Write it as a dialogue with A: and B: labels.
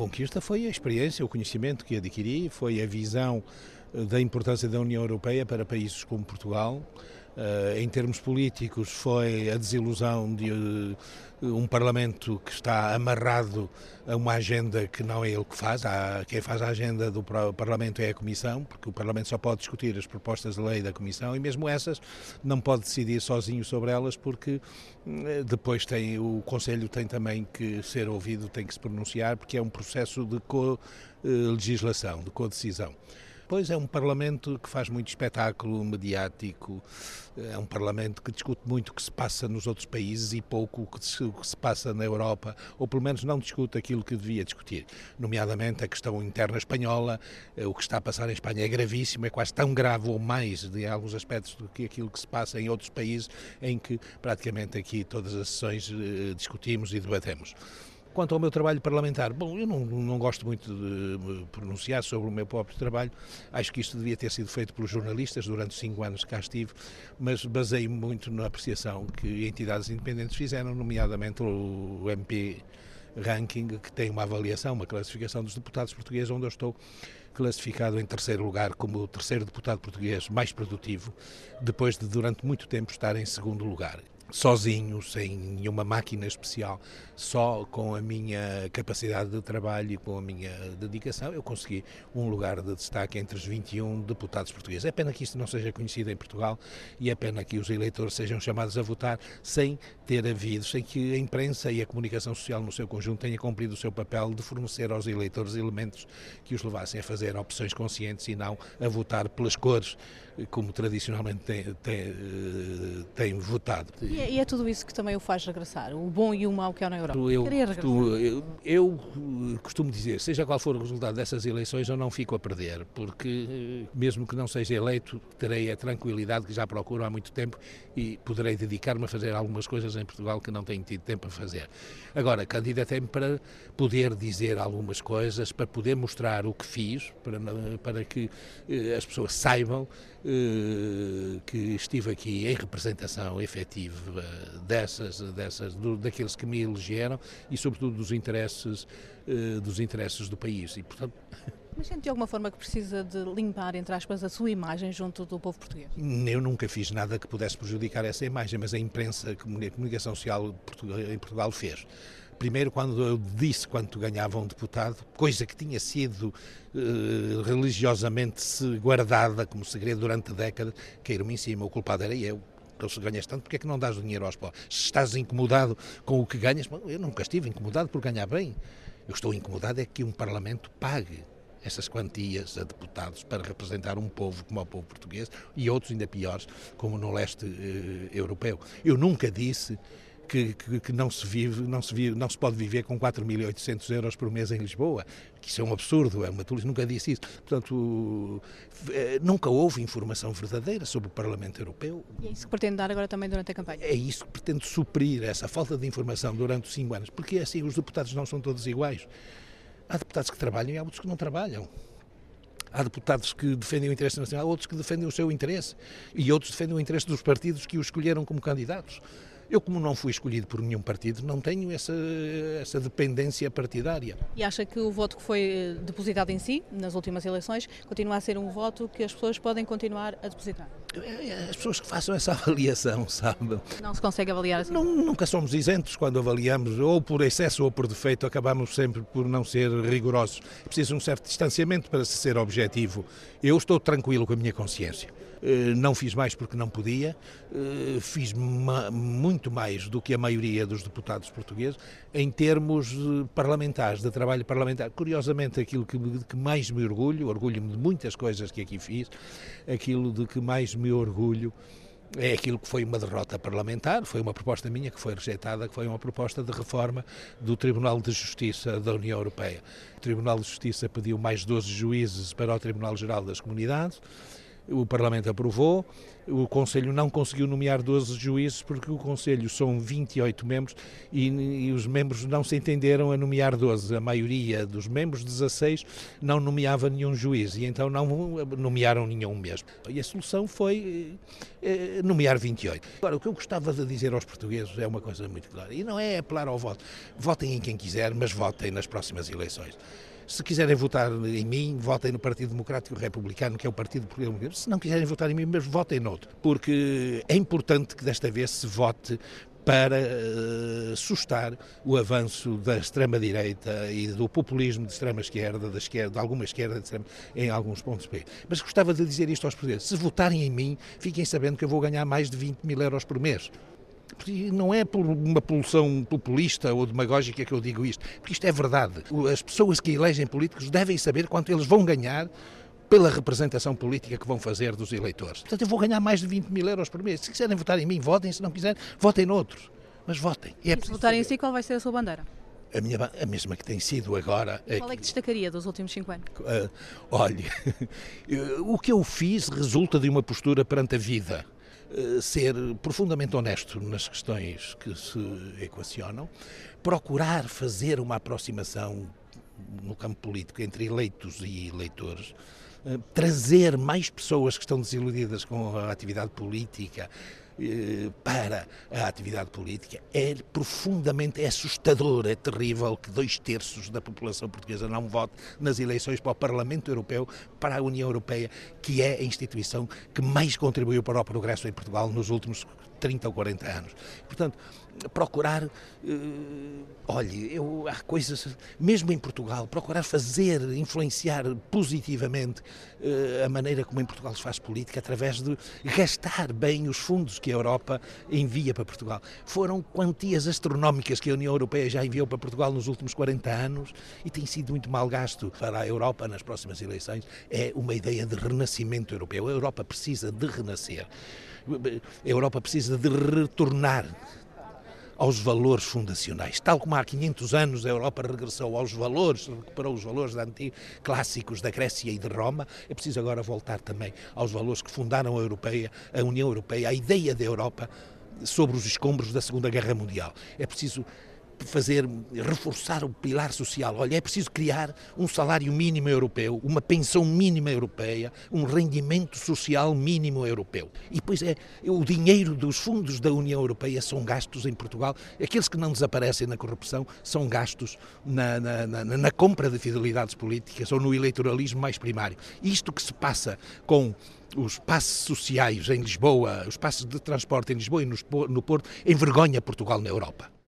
A: conquista foi a experiência, o conhecimento que adquiri, foi a visão da importância da União Europeia para países como Portugal. Em termos políticos, foi a desilusão de um Parlamento que está amarrado a uma agenda que não é ele que faz, quem faz a agenda do Parlamento é a Comissão, porque o Parlamento só pode discutir as propostas de lei da Comissão e mesmo essas não pode decidir sozinho sobre elas porque eh, depois tem o Conselho tem também que ser ouvido, tem que se pronunciar porque é um processo de co-legislação, de co-decisão. Depois é um Parlamento que faz muito espetáculo mediático, é um Parlamento que discute muito o que se passa nos outros países e pouco o que se, o que se passa na Europa, ou pelo menos não discute aquilo que devia discutir, nomeadamente a questão interna espanhola, eh, o que está a passar em Espanha é gravíssimo, é quase tão grave ou mais de alguns aspectos do que aquilo que se passa em outros países em que praticamente aqui todas as sessões eh, discutimos e debatemos. Quanto ao meu trabalho parlamentar, bom, eu não, não gosto muito de me pronunciar sobre o meu próprio trabalho, acho que isto devia ter sido feito pelos jornalistas. Durante cinco anos que cá estive, mas baseio-me muito na apreciação que entidades independentes fizeram, nomeadamente o MP Ranking, que tem uma avaliação, uma classificação dos deputados portugueses, onde eu estou classificado em terceiro lugar como o terceiro deputado português mais produtivo, depois de durante muito tempo estar em segundo lugar sozinho, sem nenhuma máquina especial, só com a minha capacidade de trabalho e com a minha dedicação, eu consegui um lugar de destaque entre os 21 deputados portugueses. É pena que isto não seja conhecido em Portugal e é pena que os eleitores sejam chamados a votar sem ter havido, sem que a imprensa e a comunicação social no seu conjunto tenha cumprido o seu papel de fornecer aos eleitores elementos que os levassem a fazer opções conscientes e não a votar pelas cores como tradicionalmente tem, tem, eh, tem votado.
B: E é, e é, tudo isso que também o faz regressar, o bom e o mau que há na Europa.
A: Eu, tu, eu, eu, costumo dizer, seja qual for o resultado dessas eleições, eu não fico a perder, porque eh, mesmo que não seja eleito, terei a tranquilidade que já procuro há muito tempo e poderei dedicar-me a fazer algumas coisas em Portugal que não tenho tido tempo a fazer. Agora, candidatei-me para poder dizer algumas coisas, para poder mostrar o que fiz, para, para que eh, as pessoas saibam eh, que estive aqui em representação efetiva dessas, dessas do, daqueles que me elegeram e sobretudo dos interesses, eh, dos interesses do país e portanto
B: mas sente de alguma forma que precisa de limpar, entre aspas, a sua imagem junto do povo português?
A: Eu nunca fiz nada que pudesse prejudicar essa imagem, mas a imprensa, a comunicação social em Portugal fez. Primeiro, quando eu disse quanto ganhava um deputado, coisa que tinha sido eh, religiosamente guardada como segredo durante décadas, caiu-me em cima. O culpado era eu. Então, se ganhas tanto, porque é que não dás o dinheiro aos pobres? Se estás incomodado com o que ganhas, eu nunca estive incomodado por ganhar bem. Eu estou incomodado é que um Parlamento pague essas quantias a deputados para representar um povo como o povo português e outros ainda piores, como no leste eh, europeu. Eu nunca disse que, que, que, não, se vive, não, se vive, não se pode viver com 4.800 euros por mês em Lisboa, que isso é um absurdo, é uma tolice, nunca disse isso. Portanto, eh, nunca houve informação verdadeira sobre o Parlamento Europeu.
B: E é isso que pretende dar agora também durante a campanha?
A: É isso que pretende suprir, essa falta de informação durante os cinco anos, porque assim os deputados não são todos iguais. Há deputados que trabalham e há outros que não trabalham. Há deputados que defendem o interesse nacional, outros que defendem o seu interesse e outros defendem o interesse dos partidos que o escolheram como candidatos. Eu, como não fui escolhido por nenhum partido, não tenho essa, essa dependência partidária.
B: E acha que o voto que foi eh, depositado em si, nas últimas eleições, continua a ser um voto que as pessoas podem continuar a depositar?
A: É, é, as pessoas que façam essa avaliação, sabe?
B: Não se consegue avaliar assim?
A: Não, nunca somos isentos quando avaliamos, ou por excesso ou por defeito, acabamos sempre por não ser rigorosos. É preciso um certo distanciamento para se ser objetivo. Eu estou tranquilo com a minha consciência. Eh, não fiz mais porque não podia, eh, fiz muito mais do que a maioria dos deputados portugueses em termos parlamentares, de trabalho parlamentar. Curiosamente, aquilo que, que mais me orgulho, orgulho-me de muitas coisas que aqui fiz, aquilo de que mais me orgulho é aquilo que foi uma derrota parlamentar, foi uma proposta minha que foi rejeitada, que foi uma proposta de reforma do Tribunal de Justiça da União Europeia. O Tribunal de Justiça pediu mais 12 juízes para o Tribunal Geral das Comunidades, o Parlamento aprovou, o Conselho não conseguiu nomear 12 juízes porque o Conselho são 28 membros e, e, os membros não se entenderam a nomear 12. A maioria dos membros, 16, não nomeava nenhum juiz e então não nomearam nenhum mesmo. E a solução foi eh, nomear 28. Agora, o que eu gostava de dizer aos portugueses é uma coisa muito clara e não é apelar ao voto. Votem em quem quiser, mas votem nas próximas eleições. Se quiserem votar em mim, votem no Partido Democrático Republicano, que é o partido porque Se não quiserem votar em mim, mas votem noutro. Porque é importante que desta vez se vote para uh, sustar o avanço da extrema-direita e do populismo de extrema-esquerda, da esquerda, de alguma esquerda extrema, em alguns pontos do país. Mas gostava de dizer isto aos portugueses. Se votarem em mim, fiquem sabendo que eu vou ganhar mais de 20 mil euros por mês não é por uma poluição populista ou demagógica que eu digo isto, porque isto é verdade. As pessoas que elegem políticos devem saber quanto eles vão ganhar pela representação política que vão fazer dos eleitores. Portanto, eu vou ganhar mais de 20 mil euros por mês. Se quiserem votar em mim, votem. Se não quiserem, votem noutros. Mas votem.
B: E, é e se votarem em si, qual vai ser a sua bandeira?
A: A, minha, a mesma que tem sido agora.
B: É qual é que destacaria dos últimos cinco anos?
A: Uh, olha, o que eu fiz resulta de uma postura perante a vida. Eh, ser profundamente honesto nas questões que se equacionam, procurar fazer uma aproximação no campo político entre eleitos e eleitores, eh, trazer mais pessoas que estão desiludidas com a atividade política, para a atividade política é profundamente é assustador, é terrível que dois terços da população portuguesa não vote nas eleições para o Parlamento Europeu, para a União Europeia, que é a instituição que mais contribuiu para o progresso em Portugal nos últimos 30 ou 40 anos. Portanto, procurar, uh, olhe, eu, há coisas, mesmo em Portugal, procurar fazer, influenciar positivamente uh, a maneira como em Portugal se faz política através de gastar bem os fundos que a Europa envia para Portugal. Foram quantias astronómicas que a União Europeia já enviou para Portugal nos últimos 40 anos e tem sido muito mal gasto para a Europa nas próximas eleições. É uma ideia de renascimento europeu. A Europa precisa de renascer. A Europa precisa de retornar aos valores fundacionais. Tal como há 500 anos a Europa regressou aos valores, recuperou os valores antigos, clássicos da Grécia e de Roma, é preciso agora voltar também aos valores que fundaram a, Europeia, a União Europeia, a ideia da Europa sobre os escombros da Segunda Guerra Mundial. É preciso fazer, reforçar o pilar social. Olha, é preciso criar um salário mínimo europeu, uma pensão mínima europeia, um rendimento social mínimo europeu. E depois é, o dinheiro dos fundos da União Europeia são gastos em Portugal, aqueles que não desaparecem na corrupção são gastos na, na, na, na compra de fidelidades políticas ou no eleitoralismo mais primário. Isto que se passa com os passos sociais em Lisboa, os passos de transporte em Lisboa e no Porto, envergonha Portugal na Europa.